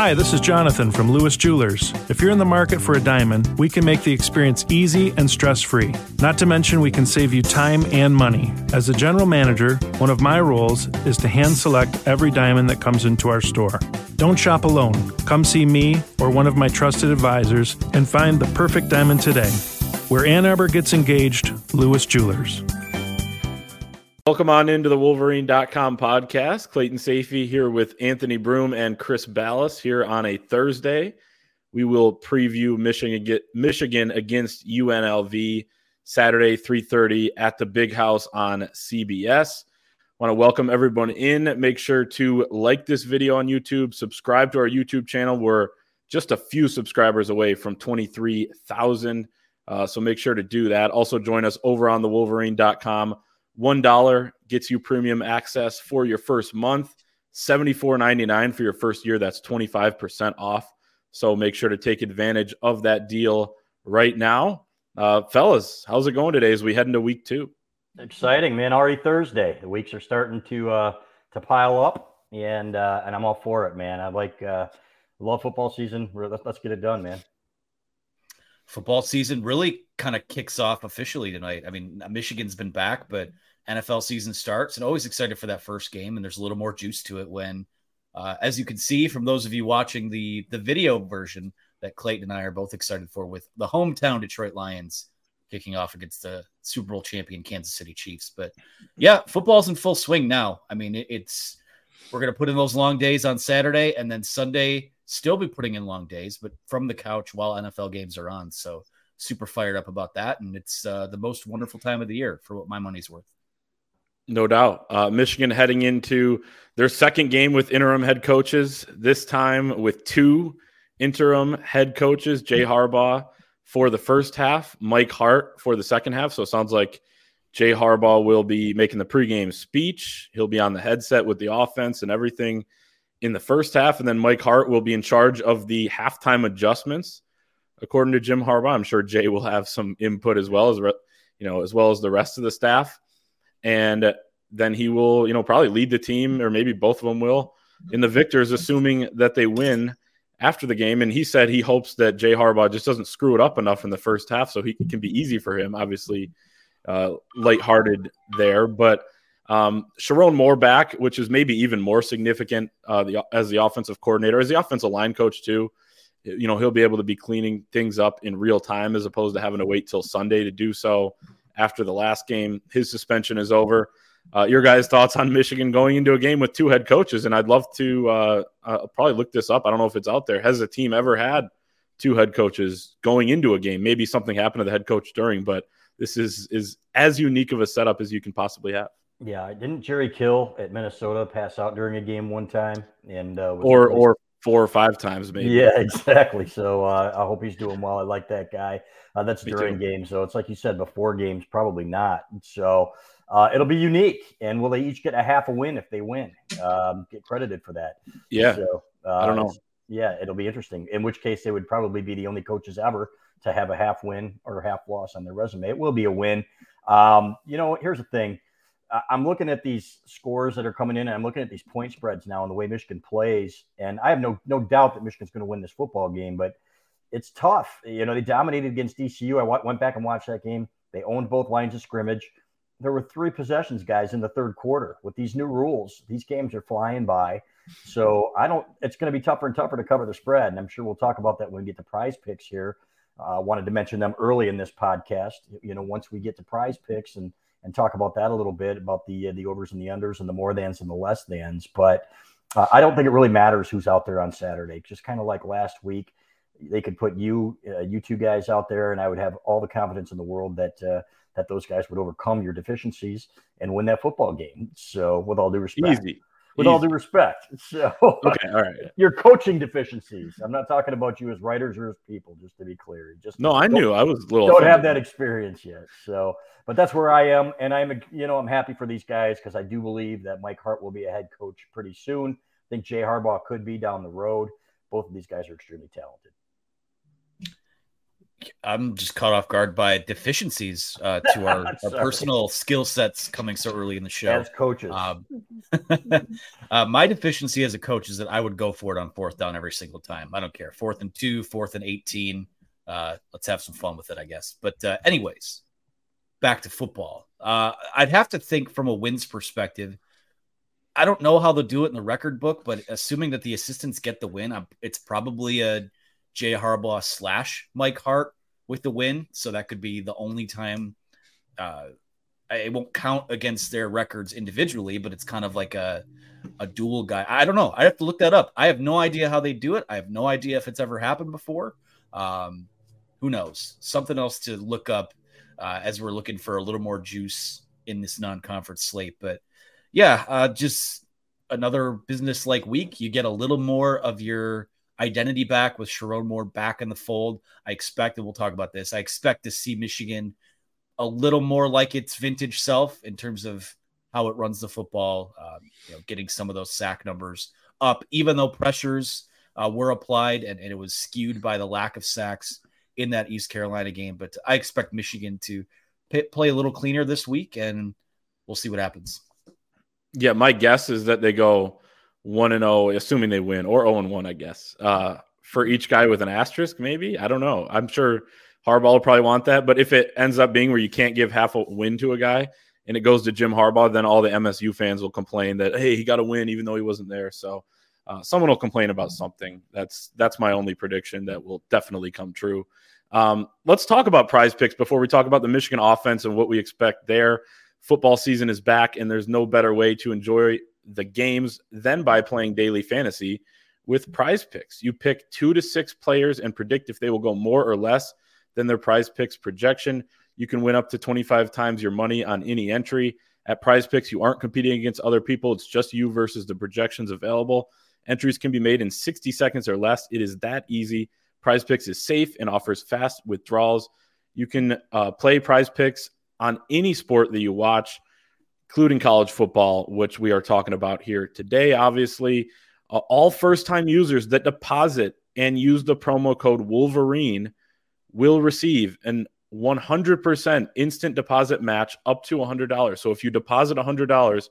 Hi, this is Jonathan from Lewis Jewelers. If you're in the market for a diamond, we can make the experience easy and stress free. Not to mention, we can save you time and money. As a general manager, one of my roles is to hand select every diamond that comes into our store. Don't shop alone. Come see me or one of my trusted advisors and find the perfect diamond today. Where Ann Arbor gets engaged, Lewis Jewelers. Welcome on into the Wolverine.com podcast. Clayton Sayfie here with Anthony Broome and Chris Balas here on a Thursday. We will preview Michigan Michigan against UNLV Saturday 3:30 at the Big House on CBS. Want to welcome everyone in. Make sure to like this video on YouTube, subscribe to our YouTube channel. We're just a few subscribers away from 23,000. Uh, so make sure to do that. Also join us over on the Wolverine.com $1 gets you premium access for your first month, $74.99 for your first year. That's 25% off. So make sure to take advantage of that deal right now. Uh, fellas, how's it going today as we head into week two? Exciting, man. Already Thursday. The weeks are starting to uh, to pile up, and uh, and I'm all for it, man. I like uh, love football season. Let's, let's get it done, man football season really kind of kicks off officially tonight. I mean, Michigan's been back, but NFL season starts and always excited for that first game. And there's a little more juice to it when, uh, as you can see from those of you watching the the video version that Clayton and I are both excited for, with the hometown Detroit Lions kicking off against the Super Bowl champion Kansas City Chiefs. But yeah, football's in full swing now. I mean, it, it's we're gonna put in those long days on Saturday and then Sunday still be putting in long days, but from the couch while NFL games are on. So super fired up about that, and it's uh, the most wonderful time of the year for what my money's worth. No doubt. Uh, Michigan heading into their second game with interim head coaches, this time with two interim head coaches, Jay Harbaugh for the first half, Mike Hart for the second half. So it sounds like Jay Harbaugh will be making the pregame speech. He'll be on the headset with the offense and everything in the first half. And then Mike Hart will be in charge of the halftime adjustments. According to Jim Harbaugh, I'm sure Jay will have some input as well as you know, as well as the rest of the staff and then he will, you know, probably lead the team, or maybe both of them will, in the victors, assuming that they win after the game. And he said he hopes that Jay Harbaugh just doesn't screw it up enough in the first half, so he can be easy for him. Obviously, uh, lighthearted there, but um, Sherrone Moore back, which is maybe even more significant uh, the, as the offensive coordinator, as the offensive line coach too. You know, he'll be able to be cleaning things up in real time as opposed to having to wait till Sunday to do so after the last game. His suspension is over. Uh, your guys' thoughts on Michigan going into a game with two head coaches? And I'd love to uh, uh, probably look this up. I don't know if it's out there. Has a team ever had two head coaches going into a game? Maybe something happened to the head coach during, but this is is as unique of a setup as you can possibly have. Yeah, didn't Jerry Kill at Minnesota pass out during a game one time? And uh, or or four or five times maybe. Yeah, exactly. So uh, I hope he's doing well. I like that guy. Uh, that's Me during too. games, so it's like you said before games, probably not. So uh, it'll be unique, and will they each get a half a win if they win? Um, get credited for that. Yeah. So uh, I don't know. Yeah, it'll be interesting. In which case, they would probably be the only coaches ever to have a half win or half loss on their resume. It will be a win. Um, you know, here's the thing. I'm looking at these scores that are coming in, and I'm looking at these point spreads now and the way Michigan plays. And I have no no doubt that Michigan's going to win this football game, but it's tough. You know, they dominated against ECU. I went back and watched that game. They owned both lines of scrimmage. There were three possessions, guys, in the third quarter. With these new rules, these games are flying by. So I don't. It's going to be tougher and tougher to cover the spread, and I'm sure we'll talk about that when we get to prize picks here. I uh, wanted to mention them early in this podcast. You know, once we get to prize picks and and talk about that a little bit about the uh, the overs and the unders and the more thans and the less thans. But uh, I don't think it really matters who's out there on Saturday. Just kind of like last week, they could put you uh, you two guys out there, and I would have all the confidence in the world that uh, that those guys would overcome your deficiencies and win that football game. So, with all due respect, easy with all due respect. So, okay, all right. Your coaching deficiencies. I'm not talking about you as writers or as people, just to be clear. Just no, I knew I was little. Don't offended. have that experience yet. So, but that's where I am, and I'm, you know, I'm happy for these guys because I do believe that Mike Hart will be a head coach pretty soon. I think Jay Harbaugh could be down the road. Both of these guys are extremely talented. I'm just caught off guard by deficiencies uh, to our, our personal skill sets coming so early in the show. As coaches, um, uh, my deficiency as a coach is that I would go for it on fourth down every single time. I don't care, fourth and two, fourth and eighteen. Uh, let's have some fun with it, I guess. But uh, anyways, back to football. Uh, I'd have to think from a wins perspective. I don't know how they'll do it in the record book, but assuming that the assistants get the win, I'm, it's probably a Jay Harbaugh slash Mike Hart with the win. So that could be the only time. Uh, it won't count against their records individually, but it's kind of like a a dual guy. I don't know. I have to look that up. I have no idea how they do it. I have no idea if it's ever happened before. Um, who knows? Something else to look up uh, as we're looking for a little more juice in this non-conference slate. But yeah, uh, just another business-like week. You get a little more of your identity back with Sherrone Moore back in the fold. I expect, and we'll talk about this, I expect to see Michigan a little more like its vintage self in terms of how it runs the football, um, you know, getting some of those sack numbers up, even though pressures uh, were applied and, and, it was skewed by the lack of sacks in that East Carolina game. But I expect Michigan to p- play a little cleaner this week, and we'll see what happens. Yeah, my guess is that they go one and zero, oh, assuming they win, or zero and one, I guess. Uh, for each guy with an asterisk, maybe I don't know. I'm sure Harbaugh will probably want that, but if it ends up being where you can't give half a win to a guy and it goes to Jim Harbaugh, then all the MSU fans will complain that hey, he got a win even though he wasn't there. So uh, someone will complain about something. That's that's my only prediction that will definitely come true. Um, let's talk about prize picks before we talk about the Michigan offense and what we expect there. Football season is back, and there's no better way to enjoy the games than by playing daily fantasy with prize picks. You pick two to six players and predict if they will go more or less than their prize picks projection. You can win up to 25 times your money on any entry. At prize picks, you aren't competing against other people, it's just you versus the projections available. Entries can be made in 60 seconds or less. It is that easy. Prize Picks is safe and offers fast withdrawals. You can uh, play Prize Picks on any sport that you watch including college football, which we are talking about here today. Obviously, uh, all first time users that deposit and use the promo code Wolverine will receive an 100% instant deposit match up to $100. So if you deposit $100,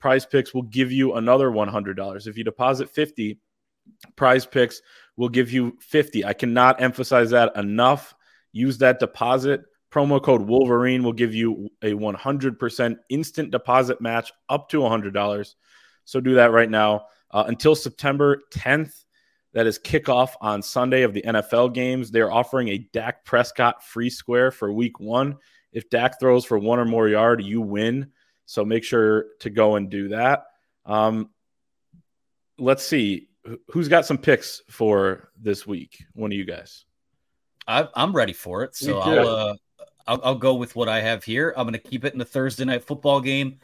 Prize Picks will give you another $100. If you deposit 50, Prize Picks will give you 50. I cannot emphasize that enough. Use that deposit Promo code Wolverine will give you a 100% instant deposit match up to $100. So do that right now uh, until September 10th. That is kickoff on Sunday of the NFL games. They're offering a Dak Prescott free square for week one. If Dak throws for one or more yard, you win. So make sure to go and do that. Um, let's see who's got some picks for this week. One of you guys. I, am ready for it. So I'll uh, I'll, I'll go with what I have here. I'm going to keep it in the Thursday night football game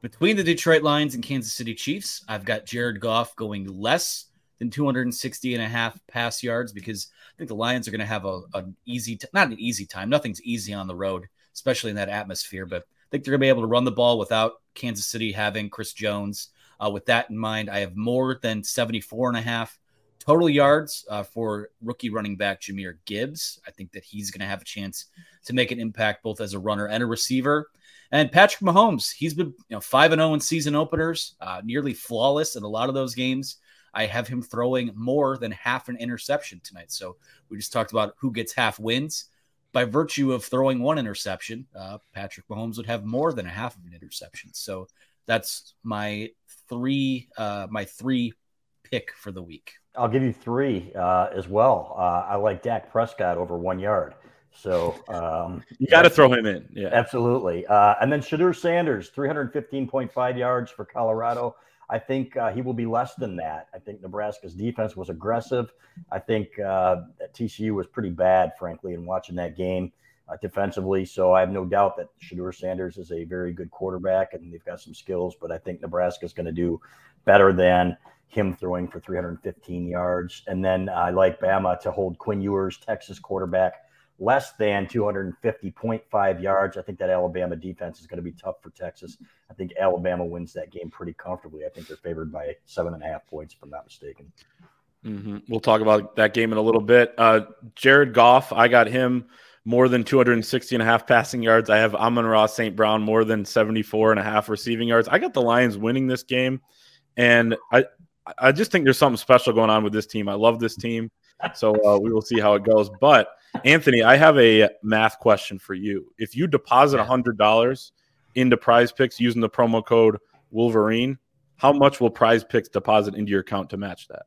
between the Detroit Lions and Kansas City Chiefs. I've got Jared Goff going less than 260 and a half pass yards because I think the Lions are going to have a, an easy, t- not an easy time. Nothing's easy on the road, especially in that atmosphere. But I think they're going to be able to run the ball without Kansas City having Chris Jones. Uh, with that in mind, I have more than 74 and a half Total yards uh, for rookie running back Jahmyr Gibbs. I think that he's going to have a chance to make an impact both as a runner and a receiver. And Patrick Mahomes, he's been five and zero oh in season openers, uh, nearly flawless in a lot of those games. I have him throwing more than half an interception tonight. So we just talked about who gets half wins. By virtue of throwing one interception, uh, Patrick Mahomes would have more than a half of an interception. So that's my three, uh, my three pick for the week. I'll give you three uh, as well. Uh, I like Dak Prescott over one yard. So um, you got to throw him in. Yeah, absolutely. Uh, and then Shedeur Sanders, 315.5 yards for Colorado. I think uh, he will be less than that. I think Nebraska's defense was aggressive. I think uh, that TCU was pretty bad, frankly, in watching that game uh, defensively. So I have no doubt that Shedeur Sanders is a very good quarterback and they've got some skills. But I think Nebraska is going to do better than him throwing for 315 yards. And then I like Bama to hold Quinn Ewers, Texas quarterback, less than 250.5 yards. I think that Alabama defense is going to be tough for Texas. I think Alabama wins that game pretty comfortably. I think they're favored by seven and a half points, if I'm not mistaken. Mm-hmm. We'll talk about that game in a little bit. Uh, Jared Goff, I got him more than 260 and a half passing yards. I have Amon-Ra St. Brown more than 74 and a half receiving yards. I got the Lions winning this game. And I, I just think there's something special going on with this team. I love this team. So uh, we will see how it goes. But Anthony, I have a math question for you. If you deposit $100 into prize picks using the promo code Wolverine, how much will prize picks deposit into your account to match that?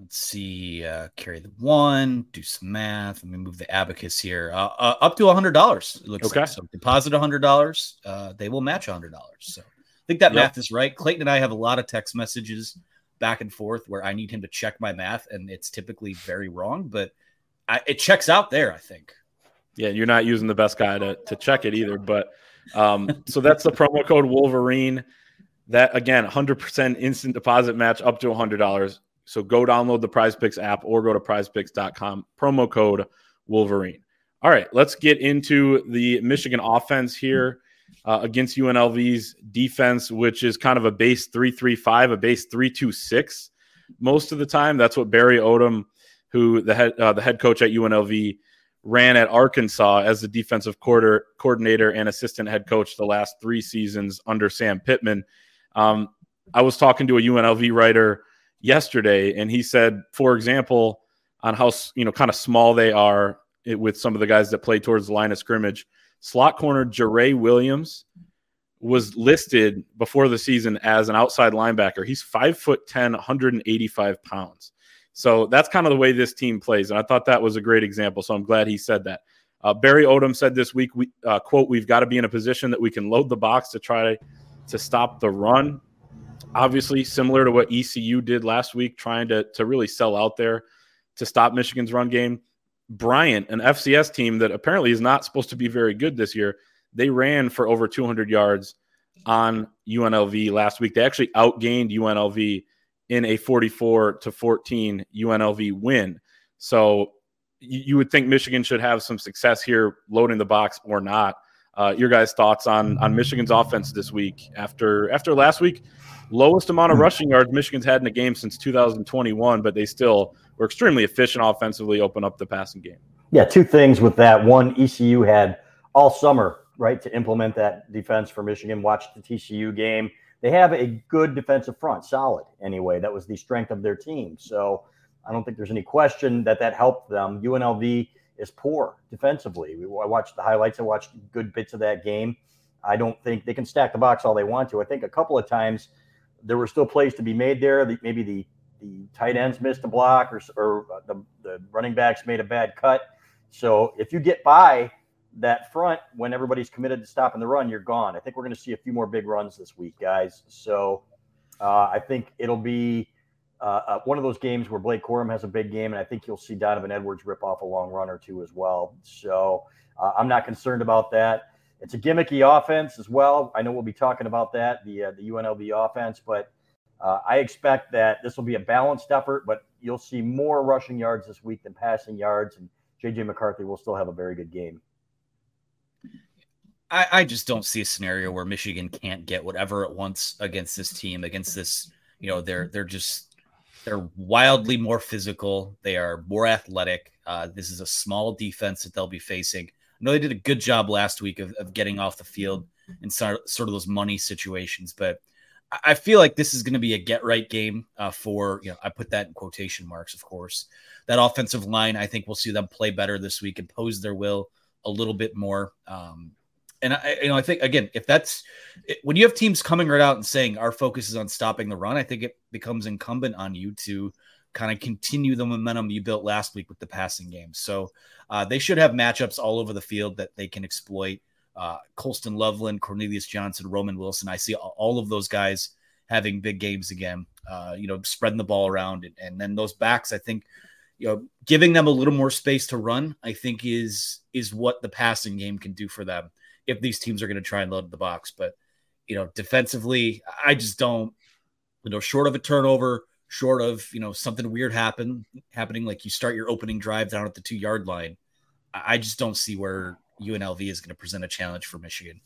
Let's see, uh, carry the one, do some math. Let me move the abacus here. Uh, uh, up to a hundred dollars. It looks okay. like so. Deposit a hundred dollars. Uh, they will match a hundred dollars. So I think that yep. math is right. Clayton and I have a lot of text messages back and forth where I need him to check my math, and it's typically very wrong, but I, it checks out there. I think. Yeah, you're not using the best guy to to check it either, but um, so that's the promo code Wolverine. That again, 100% instant deposit match up to $100. So go download the Prize Picks app or go to prizepicks.com. Promo code Wolverine. All right, let's get into the Michigan offense here uh, against UNLV's defense, which is kind of a base 335, a base 326 most of the time. That's what Barry Odom, who the head, uh, the head coach at UNLV, ran at Arkansas as the defensive quarter, coordinator and assistant head coach the last three seasons under Sam Pittman. Um, I was talking to a UNLV writer yesterday, and he said, for example, on how you know kind of small they are with some of the guys that play towards the line of scrimmage. Slot corner Jare Williams was listed before the season as an outside linebacker. He's five foot 10, 185 pounds. So that's kind of the way this team plays. And I thought that was a great example. So I'm glad he said that. Uh, Barry Odom said this week, we, uh, quote, we've got to be in a position that we can load the box to try to stop the run obviously similar to what ECU did last week, trying to, to really sell out there to stop Michigan's run game. Bryant, an FCS team that apparently is not supposed to be very good this year, they ran for over 200 yards on UNLV last week. They actually outgained UNLV in a 44 to 14 UNLV win. So you, would think Michigan should have some success here, loading the box or not. Uh, your guys' thoughts on on Michigan's offense this week after after last week? Lowest amount of hmm. rushing yards Michigan's had in a game since 2021, but they still were extremely efficient offensively, open up the passing game. Yeah, two things with that. One, ECU had all summer, right, to implement that defense for Michigan. Watched the TCU game. They have a good defensive front, solid anyway. That was the strength of their team. So I don't think there's any question that that helped them. UNLV is poor defensively. I watched the highlights. I watched good bits of that game. I don't think they can stack the box all they want to. I think a couple of times there were still plays to be made there. The, maybe the the tight ends missed a block or, or the, the running backs made a bad cut. So if you get by that front when everybody's committed to stopping the run, you're gone. I think we're going to see a few more big runs this week, guys. So uh, I think it'll be uh, uh, one of those games where Blake Corum has a big game, and I think you'll see Donovan Edwards rip off a long run or two as well. So uh, I'm not concerned about that. It's a gimmicky offense as well. I know we'll be talking about that, the uh, the UNLV offense, but uh, I expect that this will be a balanced effort. But you'll see more rushing yards this week than passing yards, and JJ McCarthy will still have a very good game. I, I just don't see a scenario where Michigan can't get whatever it wants against this team, against this. You know, they're they're just they're wildly more physical. They are more athletic. Uh, this is a small defense that they'll be facing. Know they did a good job last week of, of getting off the field in sort, sort of those money situations, but I feel like this is going to be a get right game uh, for, you know, I put that in quotation marks, of course. That offensive line, I think we'll see them play better this week, impose their will a little bit more. Um, and I, you know, I think again, if that's when you have teams coming right out and saying our focus is on stopping the run, I think it becomes incumbent on you to kind of continue the momentum you built last week with the passing game. So uh, they should have matchups all over the field that they can exploit. Uh, Colston Loveland, Cornelius Johnson, Roman Wilson. I see all of those guys having big games again. Uh, you know, spreading the ball around, and, and then those backs. I think you know, giving them a little more space to run. I think is is what the passing game can do for them if these teams are going to try and load the box. But you know, defensively, I just don't. You know, short of a turnover, short of you know something weird happen happening like you start your opening drive down at the two yard line i just don't see where unlv is going to present a challenge for michigan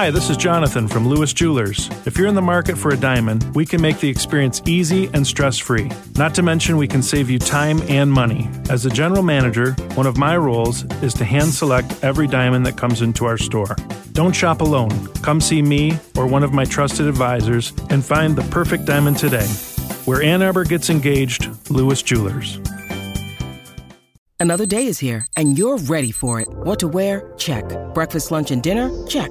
Hi, Hi, this is Jonathan from Lewis Jewelers. If you're in the market for a diamond, we can make the experience easy and stress free. Not to mention, we can save you time and money. As a general manager, one of my roles is to hand select every diamond that comes into our store. Don't shop alone. Come see me or one of my trusted advisors and find the perfect diamond today. Where Ann Arbor gets engaged, Lewis Jewelers. Another day is here, and you're ready for it. What to wear? Check. Breakfast, lunch, and dinner? Check.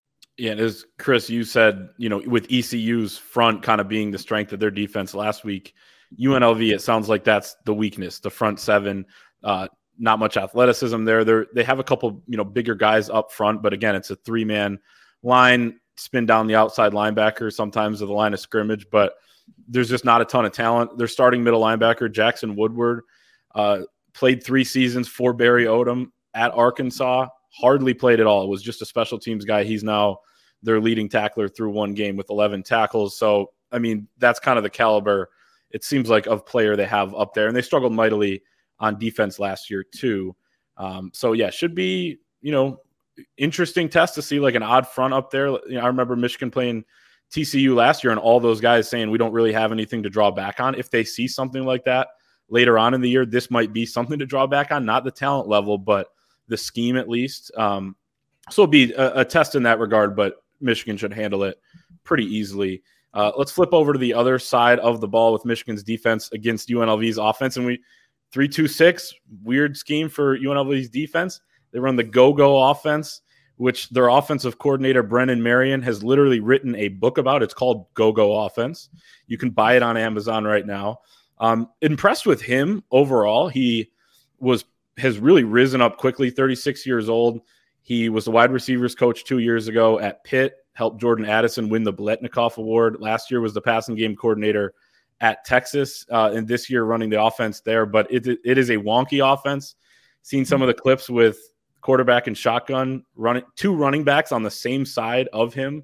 Yeah, and as Chris, you said, you know, with ECU's front kind of being the strength of their defense last week, UNLV, it sounds like that's the weakness, the front seven. Uh, not much athleticism there. They they have a couple, you know, bigger guys up front, but again, it's a three man line, spin down the outside linebacker sometimes at the line of scrimmage, but there's just not a ton of talent. Their starting middle linebacker, Jackson Woodward, uh, played three seasons for Barry Odom at Arkansas, hardly played at all. It was just a special teams guy. He's now their leading tackler through one game with 11 tackles. So, I mean, that's kind of the caliber, it seems like, of player they have up there. And they struggled mightily on defense last year, too. Um, so, yeah, should be, you know, interesting test to see like an odd front up there. You know, I remember Michigan playing TCU last year and all those guys saying we don't really have anything to draw back on. If they see something like that later on in the year, this might be something to draw back on, not the talent level, but the scheme at least. Um, so it'll be a, a test in that regard, but Michigan should handle it pretty easily. Uh, let's flip over to the other side of the ball with Michigan's defense against UNLV's offense. And we three two six weird scheme for UNLV's defense. They run the go go offense, which their offensive coordinator Brennan Marion has literally written a book about. It's called Go Go Offense. You can buy it on Amazon right now. Um, impressed with him overall. He was has really risen up quickly. Thirty six years old he was the wide receivers coach two years ago at Pitt, helped Jordan Addison win the Biletnikoff Award. Last year was the passing game coordinator at Texas, uh, and this year running the offense there. But it, it is a wonky offense. Seen some of the clips with quarterback and shotgun running two running backs on the same side of him,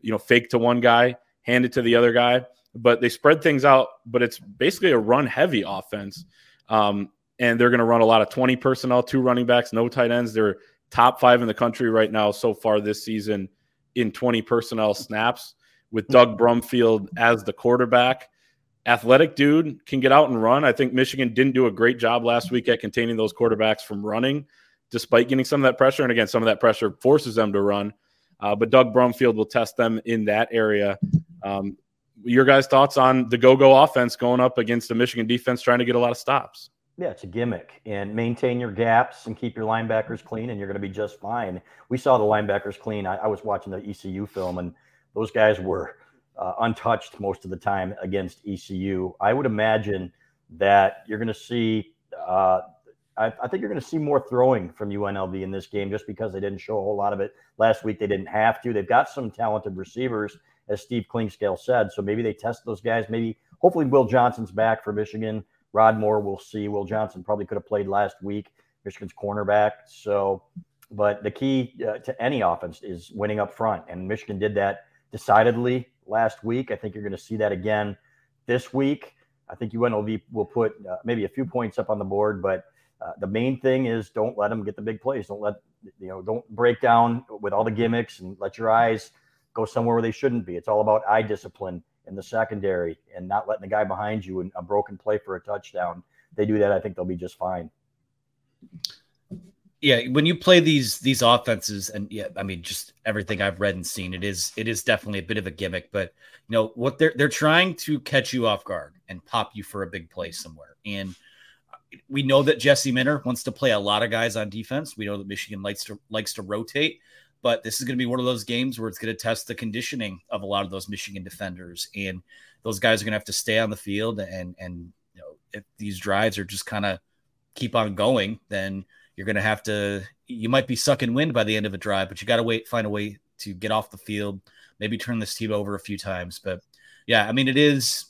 you know, fake to one guy, hand it to the other guy. But they spread things out, but it's basically a run heavy offense. Um, and they're going to run a lot of 20 personnel, two running backs, no tight ends. They're top five in the country right now so far this season in 20 personnel snaps with Doug Brumfield as the quarterback. Athletic dude can get out and run. I think Michigan didn't do a great job last week at containing those quarterbacks from running, despite getting some of that pressure. And again, some of that pressure forces them to run. Uh, but Doug Brumfield will test them in that area. Um, your guys' thoughts on the go-go offense going up against the Michigan defense trying to get a lot of stops? Yeah, it's a gimmick and maintain your gaps and keep your linebackers clean, and you're going to be just fine. We saw the linebackers clean. I, I was watching the ECU film, and those guys were uh, untouched most of the time against ECU. I would imagine that you're going to see. Uh, I, I, think you're going to see more throwing from UNLV in this game, just because they didn't show a whole lot of it last week. They didn't have to. They've got some talented receivers, as Steve Clinkscale said. So maybe they test those guys. Maybe, hopefully, Will Johnson's back for Michigan. Rod Moore, we'll see. Will Johnson probably could have played last week, Michigan's cornerback. So, but the key uh, to any offense is winning up front. And Michigan did that decidedly last week. I think you're going to see that again this week. I think UNLV will put uh, maybe a few points up on the board, but uh, the main thing is don't let them get the big plays. Don't let you know, don't break down with all the gimmicks and let your eyes go somewhere where they shouldn't be. It's all about eye discipline in the secondary and not letting the guy behind you in a broken play for a touchdown. They do that, I think they'll be just fine. Yeah, when you play these these offenses, and yeah, I mean, just everything I've read and seen, it is it is definitely a bit of a gimmick. But you know what they're they're trying to catch you off guard and pop you for a big play somewhere. And we know that Jesse Minter wants to play a lot of guys on defense. We know that Michigan likes to likes to rotate but this is going to be one of those games where it's going to test the conditioning of a lot of those Michigan defenders, and those guys are going to have to stay on the field. And and you know, if these drives are just kind of keep on going, then you're going to have to. You might be sucking wind by the end of a drive, but you got to wait, find a way to get off the field, maybe turn this team over a few times. But yeah, I mean, it is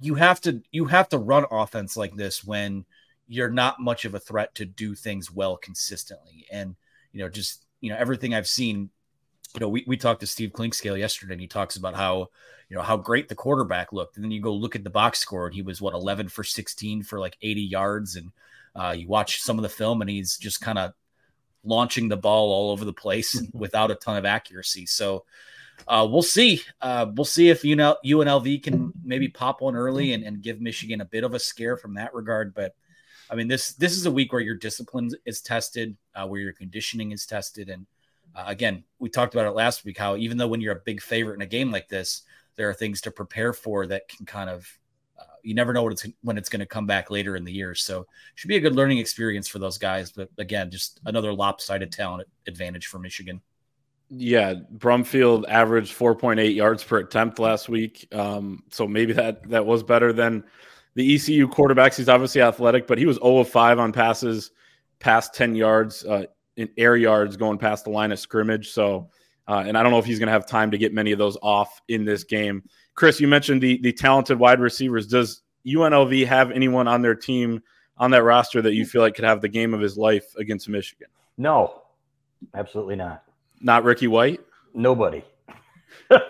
you have to you have to run offense like this when you're not much of a threat to do things well consistently. And you know, just you know, everything I've seen, you know, we, we talked to Steve Clinkscale yesterday and he talks about how, you know, how great the quarterback looked. And then you go look at the box score and he was what 11 for 16 for like 80 yards. And uh, you watch some of the film and he's just kind of launching the ball all over the place without a ton of accuracy. So uh, we'll see. Uh, we'll see if you know UNLV can maybe pop one early and, and give Michigan a bit of a scare from that regard. But I mean, this this is a week where your discipline is tested, uh, where your conditioning is tested, and uh, again, we talked about it last week. How even though when you're a big favorite in a game like this, there are things to prepare for that can kind of uh, you never know what it's when it's going to come back later in the year. So should be a good learning experience for those guys. But again, just another lopsided talent advantage for Michigan. Yeah, Brumfield averaged 4.8 yards per attempt last week. Um, so maybe that that was better than the ECU quarterbacks. He's obviously athletic, but he was 0 of 5 on passes past 10 yards uh, in air yards going past the line of scrimmage. So, uh, and I don't know if he's going to have time to get many of those off in this game. Chris, you mentioned the the talented wide receivers. Does UNLV have anyone on their team on that roster that you feel like could have the game of his life against Michigan? No, absolutely not. Not Ricky White. Nobody. oh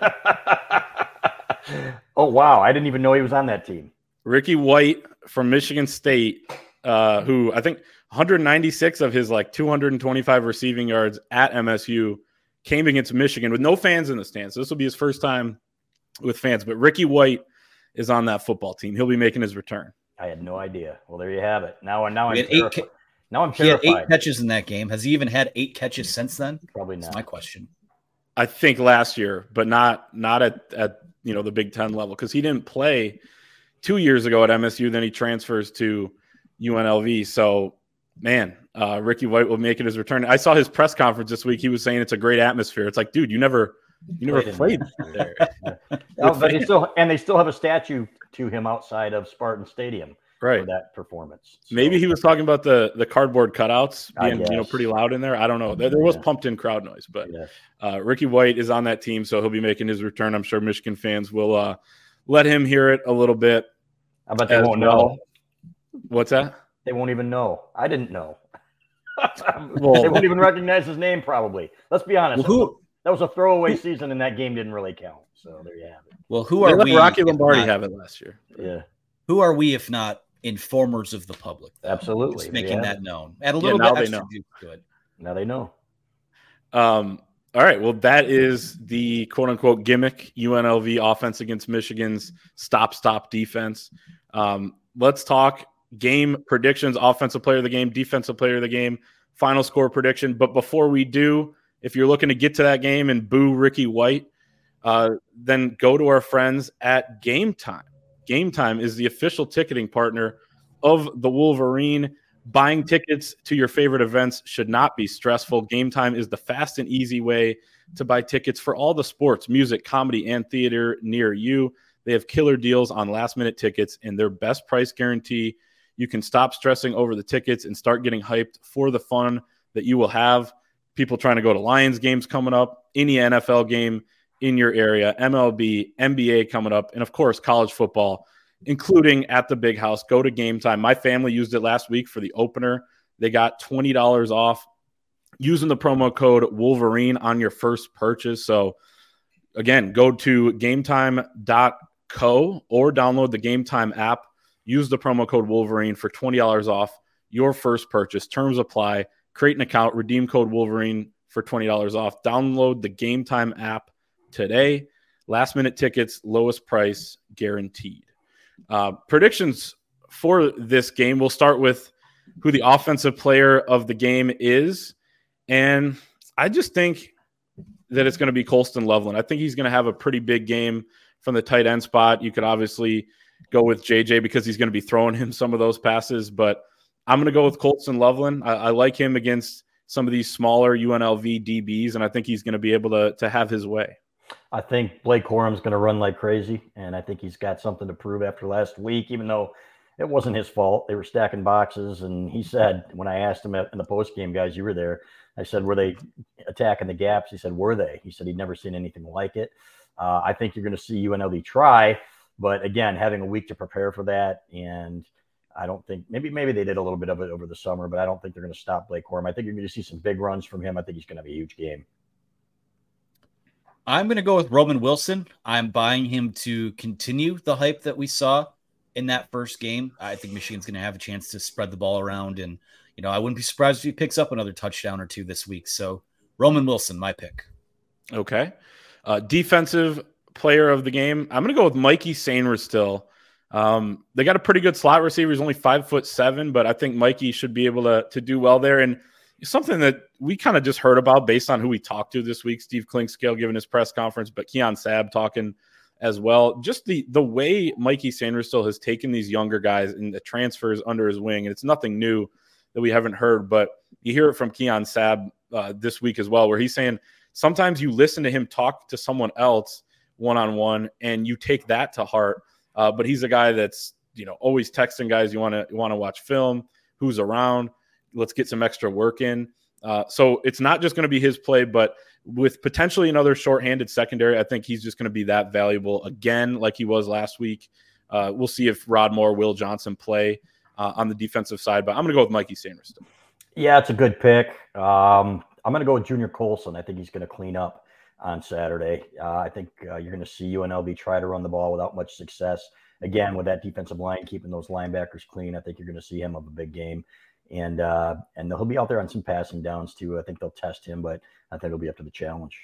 wow, I didn't even know he was on that team. Ricky White from Michigan State, uh, who I think 196 of his like 225 receiving yards at MSU came against Michigan with no fans in the stands. So this will be his first time with fans. But Ricky White is on that football team. He'll be making his return. I had no idea. Well, there you have it. Now, now I'm terrified. Eight, now I'm terrified. He had eight catches in that game. Has he even had eight catches since then? Probably not. That's my question. I think last year, but not not at at you know the Big Ten level because he didn't play two years ago at MSU. Then he transfers to UNLV. So, man, uh, Ricky White will make it his return. I saw his press conference this week. He was saying it's a great atmosphere. It's like, dude, you never, you never played, played there. oh, but he still, and they still have a statue to him outside of Spartan Stadium. Right. For that performance. So, Maybe he was talking about the the cardboard cutouts being you know pretty loud in there. I don't know. There, there was yeah. pumped in crowd noise, but yeah. uh, Ricky White is on that team, so he'll be making his return. I'm sure Michigan fans will uh, let him hear it a little bit. I bet they won't well. know. What's that? They won't even know. I didn't know. well, they won't even recognize his name, probably. Let's be honest. Well, who, that was a throwaway season, and that game didn't really count. So there you have it. Well, who are we? Rocky Lombardi not, have it last year. Yeah. Who are we if not informers of the public? Though? Absolutely. Just making yeah. that known. Add a little yeah, bit extra to it. Now they know. Um, all right. Well, that is the quote unquote gimmick UNLV offense against Michigan's stop stop defense. Um, let's talk game predictions, offensive player of the game, defensive player of the game, final score prediction. But before we do, if you're looking to get to that game and boo Ricky White, uh, then go to our friends at Game Time. Game Time is the official ticketing partner of the Wolverine. Buying tickets to your favorite events should not be stressful. Game Time is the fast and easy way to buy tickets for all the sports, music, comedy, and theater near you. They have killer deals on last minute tickets and their best price guarantee. You can stop stressing over the tickets and start getting hyped for the fun that you will have. People trying to go to Lions games coming up, any NFL game in your area, MLB, NBA coming up, and of course, college football including at the big house. Go to game time. My family used it last week for the opener. They got $20 off using the promo code Wolverine on your first purchase. So, again, go to gametime.co or download the Game Time app. Use the promo code Wolverine for $20 off your first purchase. Terms apply. Create an account, redeem code Wolverine for $20 off. Download the Game Time app today. Last minute tickets, lowest price guaranteed. Uh, predictions for this game. We'll start with who the offensive player of the game is. And I just think that it's going to be Colston Loveland. I think he's going to have a pretty big game from the tight end spot. You could obviously go with JJ because he's going to be throwing him some of those passes, but I'm going to go with Colston Loveland. I, I like him against some of these smaller UNLV DBs, and I think he's going to be able to, to have his way. I think Blake Corum's going to run like crazy, and I think he's got something to prove after last week, even though it wasn't his fault. They were stacking boxes, and he said when I asked him in the post game, guys, you were there. I said, were they attacking the gaps? He said, were they? He said he'd never seen anything like it. Uh, I think you're going to see UNLV try But again, having a week to prepare for that, and I don't think maybe maybe they did a little bit of it over the summer, but I don't think they're going to stop Blake Corum. I think you're going to see some big runs from him. I think he's going to have a huge game. I'm going to go with Roman Wilson. I'm buying him to continue the hype that we saw in that first game. I think Michigan's going to have a chance to spread the ball around, and you know I wouldn't be surprised if he picks up another touchdown or two this week. So Roman Wilson, my pick. Okay, uh, defensive player of the game. I'm going to go with Mikey Sainristil. Um, they got a pretty good slot receiver. He's only five foot seven, but I think Mikey should be able to to do well there. And something that we kind of just heard about based on who we talked to this week. Steve Clinkscale giving his press conference, but Keon Sabb talking as well. Just the the way Mikey Sainristil has taken these younger guys and the transfers under his wing, and it's nothing new that we haven't heard, but you hear it from Keon Sabb uh, this week as well, where he's saying sometimes you listen to him talk to someone else one on one, and you take that to heart. Uh, but he's a guy that's you know always texting guys you want to you want to watch film, who's around, let's get some extra work in. Uh, so it's not just going to be his play, but with potentially another shorthanded secondary, I think he's just going to be that valuable again, like he was last week. Uh, we'll see if Rod Moore, Will Johnson play uh, on the defensive side, but I'm going to go with Mikey Sanders. Yeah, it's a good pick. Um, I'm going to go with Junior Colson. I think he's going to clean up on Saturday. Uh, I think uh, you're going to see UNLV try to run the ball without much success. Again, with that defensive line keeping those linebackers clean, I think you're going to see him have a big game and uh, and he'll be out there on some passing downs too. I think they'll test him, but I think it'll be up to the challenge.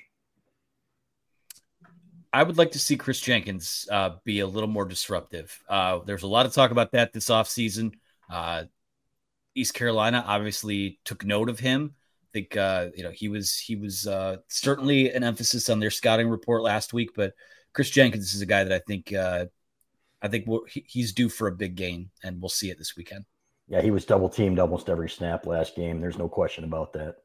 I would like to see Chris Jenkins uh, be a little more disruptive. Uh, there's a lot of talk about that this offseason. Uh, East Carolina obviously took note of him. I think uh, you know he was he was uh, certainly an emphasis on their scouting report last week. But Chris Jenkins is a guy that I think uh, I think he's due for a big game, and we'll see it this weekend. Yeah, he was double teamed almost every snap last game. There's no question about that.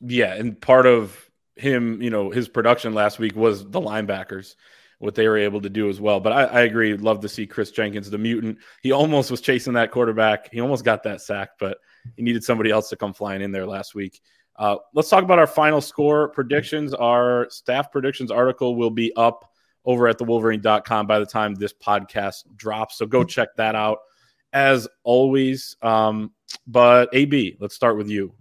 Yeah, and part of him, you know, his production last week was the linebackers, what they were able to do as well. But I, I agree, love to see Chris Jenkins, the mutant. He almost was chasing that quarterback. He almost got that sack, but he needed somebody else to come flying in there last week. Uh, let's talk about our final score predictions. Our staff predictions article will be up over at thewolverine.com by the time this podcast drops. So go check that out as always. Um, but AB, let's start with you.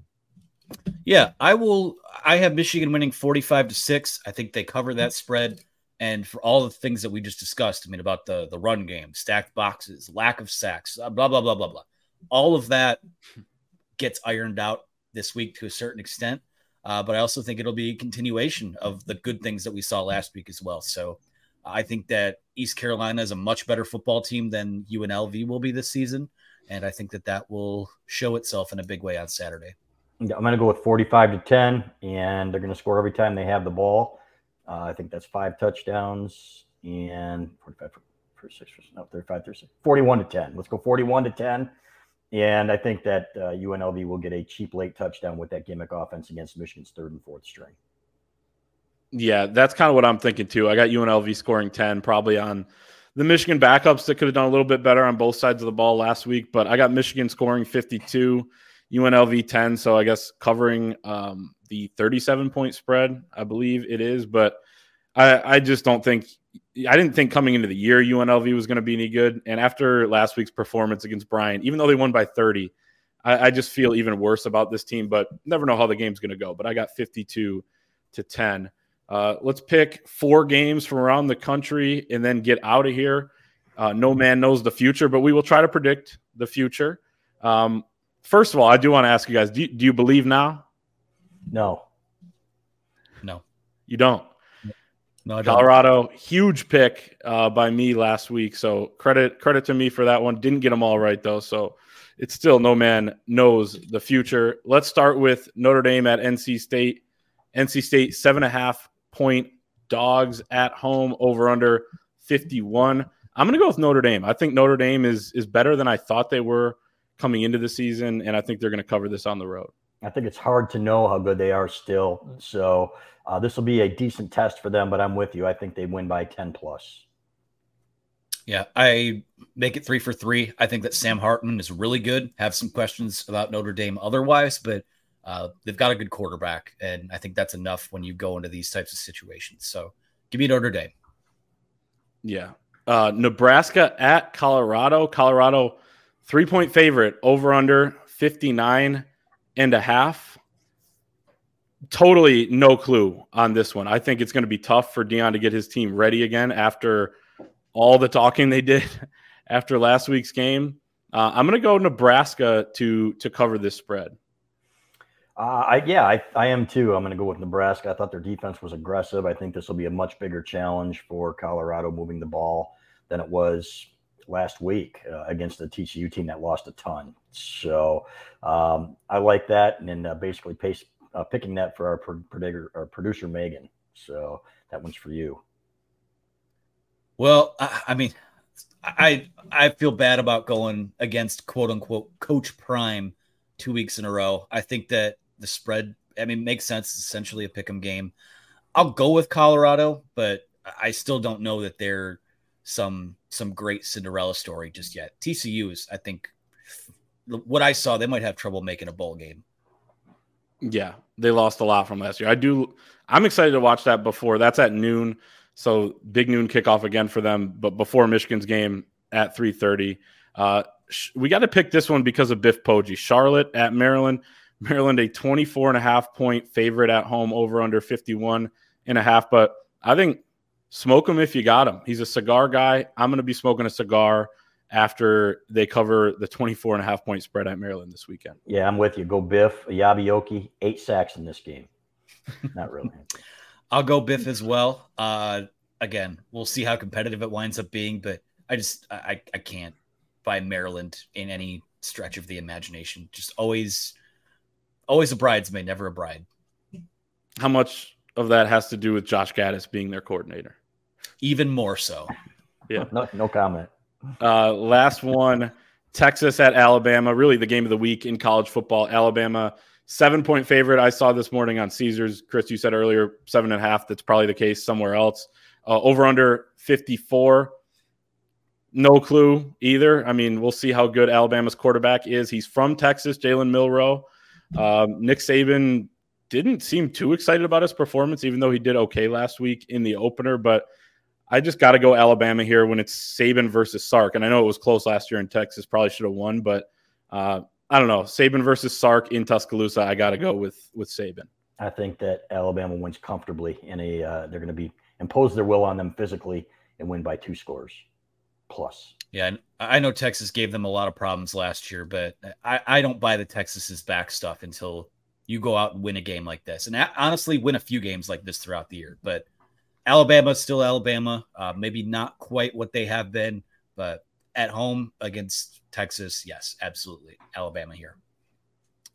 Yeah, I will. I have Michigan winning 45 to 6. I think they cover that spread. And for all the things that we just discussed, I mean, about the, the run game, stacked boxes, lack of sacks, blah, blah, blah, blah, blah. All of that gets ironed out this week to a certain extent. Uh, but I also think it'll be a continuation of the good things that we saw last week as well. So I think that East Carolina is a much better football team than UNLV will be this season. And I think that that will show itself in a big way on Saturday. I'm going to go with 45 to 10, and they're going to score every time they have the ball. Uh, I think that's five touchdowns and 45 for, for six, for, no, 35, 36, 41 to 10. Let's go 41 to 10. And I think that uh, UNLV will get a cheap late touchdown with that gimmick offense against Michigan's third and fourth string. Yeah, that's kind of what I'm thinking too. I got UNLV scoring 10, probably on the Michigan backups that could have done a little bit better on both sides of the ball last week, but I got Michigan scoring 52, UNLV 10. So I guess covering um, the 37 point spread, I believe it is. But I, I just don't think, I didn't think coming into the year UNLV was going to be any good. And after last week's performance against Bryant, even though they won by 30, I, I just feel even worse about this team, but never know how the game's going to go. But I got 52 to 10. Uh, let's pick four games from around the country and then get out of here. Uh, no man knows the future, but we will try to predict the future. Um, first of all, I do want to ask you guys: do you, do you believe now? No. No. You don't. No, Colorado, huge pick uh, by me last week. So credit credit to me for that one. Didn't get them all right though. So it's still no man knows the future. Let's start with Notre Dame at NC State. NC State seven and a half point dogs at home over under 51. I'm going to go with Notre Dame. I think Notre Dame is is better than I thought they were coming into the season, and I think they're going to cover this on the road. I think it's hard to know how good they are still. So uh, this will be a decent test for them, but I'm with you. I think they win by 10 plus. Yeah, I make it three for three. I think that Sam Hartman is really good. Have some questions about Notre Dame otherwise, but uh, they've got a good quarterback, and I think that's enough when you go into these types of situations. So give me Notre Dame. Yeah, Uh, Nebraska at Colorado. Colorado, three point favorite, over under 59 and a half. Totally no clue on this one. I think it's going to be tough for Dion to get his team ready again after all the talking they did after last week's game. Uh, I'm going to go Nebraska to to cover this spread. Uh, I, yeah, I, I am too. I'm going to go with Nebraska. I thought their defense was aggressive. I think this will be a much bigger challenge for Colorado moving the ball than it was last week uh, against the TCU team that lost a ton. So um, I like that, and uh, basically pace, uh, picking that for our, pro- our producer Megan. So that one's for you. Well, I, I mean, I I feel bad about going against quote unquote Coach Prime two weeks in a row. I think that the spread, I mean, makes sense. It's essentially a pick 'em game. I'll go with Colorado, but I still don't know that they're some some great Cinderella story just yet. TCU is, I think, what I saw, they might have trouble making a bowl game. Yeah, they lost a lot from last year. I do. I'm excited to watch that before. That's at noon, so big noon kickoff again for them. But before Michigan's game at 3:30, uh, we got to pick this one because of Biff Poggi. Charlotte at Maryland. Maryland a 24 and a half point favorite at home over under 51 and a half. But I think smoke him if you got him. He's a cigar guy. I'm going to be smoking a cigar after they cover the 24 and a half point spread at Maryland this weekend. Yeah, I'm with you. Go Biff, Yabioki, eight sacks in this game. Not really. I'll go Biff as well. Uh, again, we'll see how competitive it winds up being, but I just I, I can't buy Maryland in any stretch of the imagination. Just always always a bridesmaid, never a bride. How much of that has to do with Josh Gattis being their coordinator? Even more so. Yeah. No, no comment. Uh, last one Texas at Alabama, really the game of the week in college football. Alabama, seven point favorite. I saw this morning on Caesars. Chris, you said earlier, seven and a half. That's probably the case somewhere else. Uh, over under 54. No clue either. I mean, we'll see how good Alabama's quarterback is. He's from Texas, Jalen Milroe. Um, Nick Saban didn't seem too excited about his performance, even though he did okay last week in the opener. But I just got to go Alabama here when it's Saban versus Sark. And I know it was close last year in Texas, probably should have won, but uh, I don't know. Saban versus Sark in Tuscaloosa, I got to go with with Saban. I think that Alabama wins comfortably in a. Uh, they're going to be impose their will on them physically and win by two scores plus. Yeah, I know Texas gave them a lot of problems last year, but I, I don't buy the Texas's back stuff until you go out and win a game like this, and honestly, win a few games like this throughout the year. But Alabama still Alabama, uh, maybe not quite what they have been, but at home against Texas, yes, absolutely, Alabama here.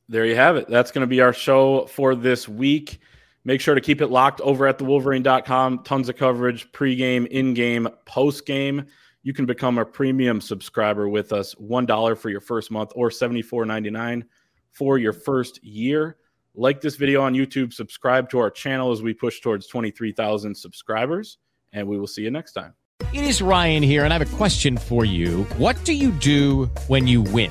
There you have it. That's going to be our show for this week. Make sure to keep it locked over at thewolverine.com. Tons of coverage, pregame, in-game, post-game you can become a premium subscriber with us $1 for your first month or $74.99 for your first year. Like this video on YouTube, subscribe to our channel as we push towards 23,000 subscribers, and we will see you next time. It is Ryan here, and I have a question for you. What do you do when you win?